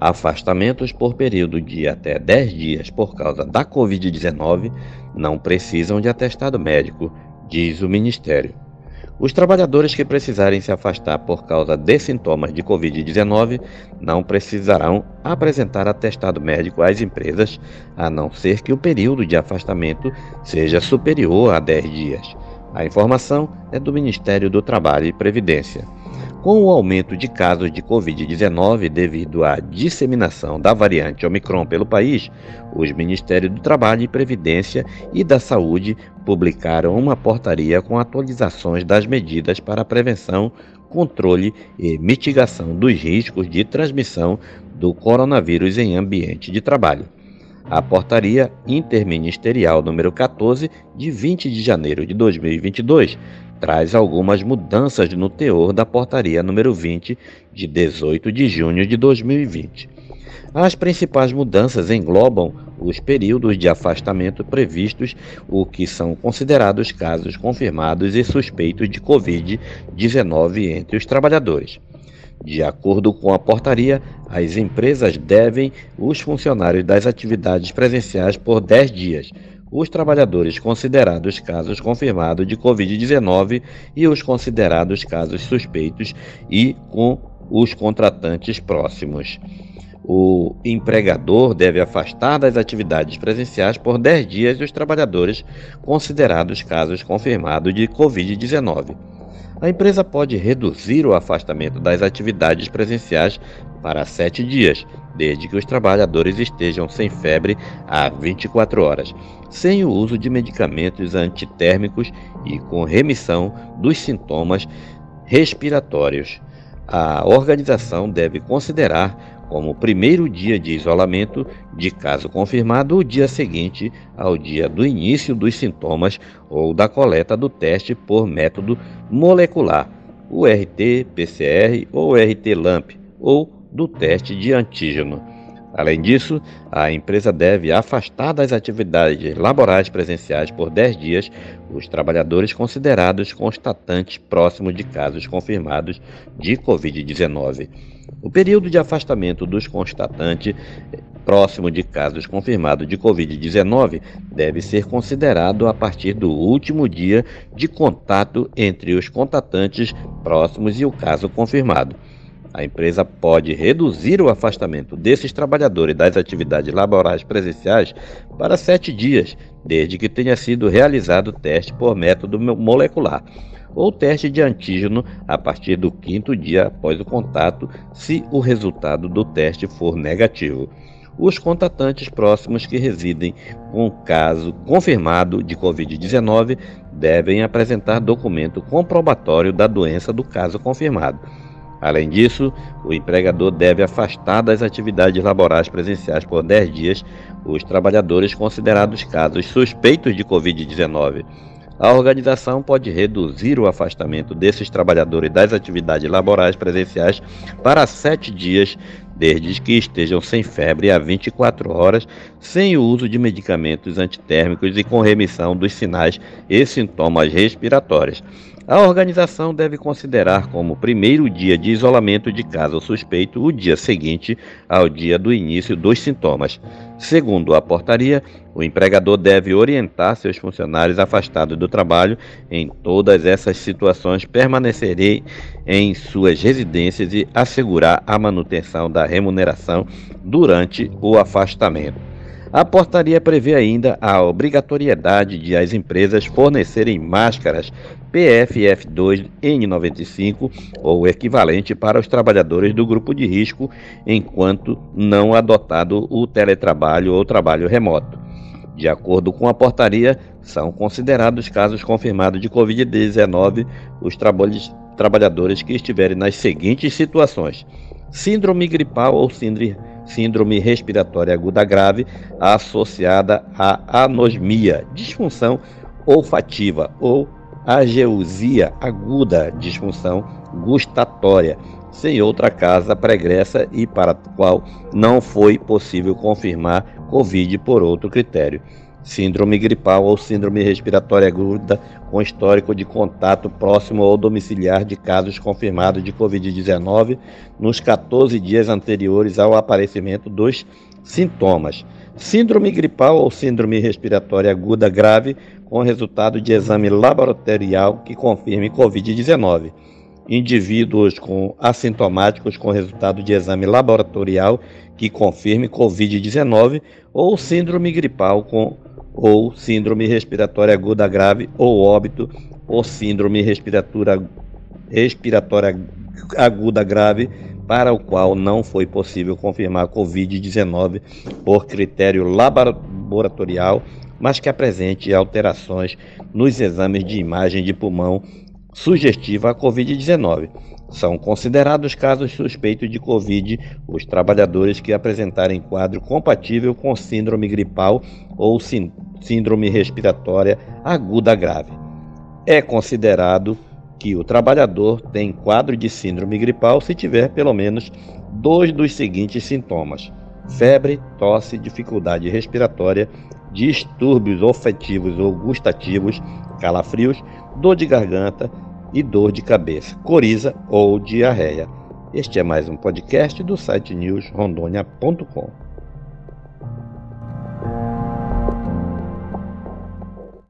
Afastamentos por período de até 10 dias por causa da Covid-19 não precisam de atestado médico, diz o Ministério. Os trabalhadores que precisarem se afastar por causa de sintomas de Covid-19 não precisarão apresentar atestado médico às empresas, a não ser que o período de afastamento seja superior a 10 dias. A informação é do Ministério do Trabalho e Previdência. Com o aumento de casos de Covid-19 devido à disseminação da variante Omicron pelo país, os Ministérios do Trabalho e Previdência e da Saúde publicaram uma portaria com atualizações das medidas para a prevenção, controle e mitigação dos riscos de transmissão do coronavírus em ambiente de trabalho. A portaria interministerial número 14 de 20 de janeiro de 2022 traz algumas mudanças no teor da portaria número 20 de 18 de junho de 2020. As principais mudanças englobam os períodos de afastamento previstos, o que são considerados casos confirmados e suspeitos de Covid-19 entre os trabalhadores. De acordo com a portaria, as empresas devem os funcionários das atividades presenciais por 10 dias, os trabalhadores considerados casos confirmados de Covid-19 e os considerados casos suspeitos e com os contratantes próximos. O empregador deve afastar das atividades presenciais por 10 dias os trabalhadores considerados casos confirmados de Covid-19. A empresa pode reduzir o afastamento das atividades presenciais para 7 dias, desde que os trabalhadores estejam sem febre há 24 horas, sem o uso de medicamentos antitérmicos e com remissão dos sintomas respiratórios. A organização deve considerar como primeiro dia de isolamento, de caso confirmado, o dia seguinte ao dia do início dos sintomas ou da coleta do teste por método molecular, o RT-PCR ou RT-LAMP, ou do teste de antígeno. Além disso, a empresa deve afastar das atividades laborais presenciais por 10 dias os trabalhadores considerados constatantes próximos de casos confirmados de Covid-19. O período de afastamento dos constatantes próximo de casos confirmados de Covid-19 deve ser considerado a partir do último dia de contato entre os contatantes próximos e o caso confirmado. A empresa pode reduzir o afastamento desses trabalhadores das atividades laborais presenciais para sete dias, desde que tenha sido realizado o teste por método molecular ou teste de antígeno a partir do quinto dia após o contato, se o resultado do teste for negativo. Os contatantes próximos que residem com caso confirmado de Covid-19 devem apresentar documento comprobatório da doença do caso confirmado. Além disso, o empregador deve afastar das atividades laborais presenciais por 10 dias os trabalhadores considerados casos suspeitos de Covid-19. A organização pode reduzir o afastamento desses trabalhadores das atividades laborais presenciais para 7 dias, desde que estejam sem febre há 24 horas, sem o uso de medicamentos antitérmicos e com remissão dos sinais e sintomas respiratórios. A organização deve considerar como primeiro dia de isolamento de caso suspeito o dia seguinte ao dia do início dos sintomas. Segundo a portaria, o empregador deve orientar seus funcionários afastados do trabalho em todas essas situações permanecerem em suas residências e assegurar a manutenção da remuneração durante o afastamento. A portaria prevê ainda a obrigatoriedade de as empresas fornecerem máscaras PFF2N95 ou equivalente para os trabalhadores do grupo de risco, enquanto não adotado o teletrabalho ou trabalho remoto. De acordo com a portaria, são considerados casos confirmados de Covid-19 os trabalhadores que estiverem nas seguintes situações: síndrome gripal ou síndrome síndrome respiratória aguda grave associada à anosmia, disfunção olfativa ou ageusia aguda, disfunção gustatória, sem outra causa pregressa e para a qual não foi possível confirmar Covid por outro critério. Síndrome gripal ou síndrome respiratória aguda com histórico de contato próximo ou domiciliar de casos confirmados de Covid-19 nos 14 dias anteriores ao aparecimento dos sintomas. Síndrome gripal ou síndrome respiratória aguda grave com resultado de exame laboratorial que confirme Covid-19. Indivíduos com assintomáticos com resultado de exame laboratorial que confirme Covid-19 ou síndrome gripal com ou síndrome respiratória aguda grave ou óbito ou síndrome respiratória, respiratória aguda grave para o qual não foi possível confirmar Covid-19 por critério laboratorial, mas que apresente alterações nos exames de imagem de pulmão sugestiva à Covid-19. São considerados casos suspeitos de Covid os trabalhadores que apresentarem quadro compatível com síndrome gripal ou síndrome respiratória aguda grave. É considerado que o trabalhador tem quadro de síndrome gripal se tiver pelo menos dois dos seguintes sintomas: febre, tosse, dificuldade respiratória, distúrbios olfativos ou gustativos, calafrios, dor de garganta e dor de cabeça, coriza ou diarreia. Este é mais um podcast do site newsrondônia.com.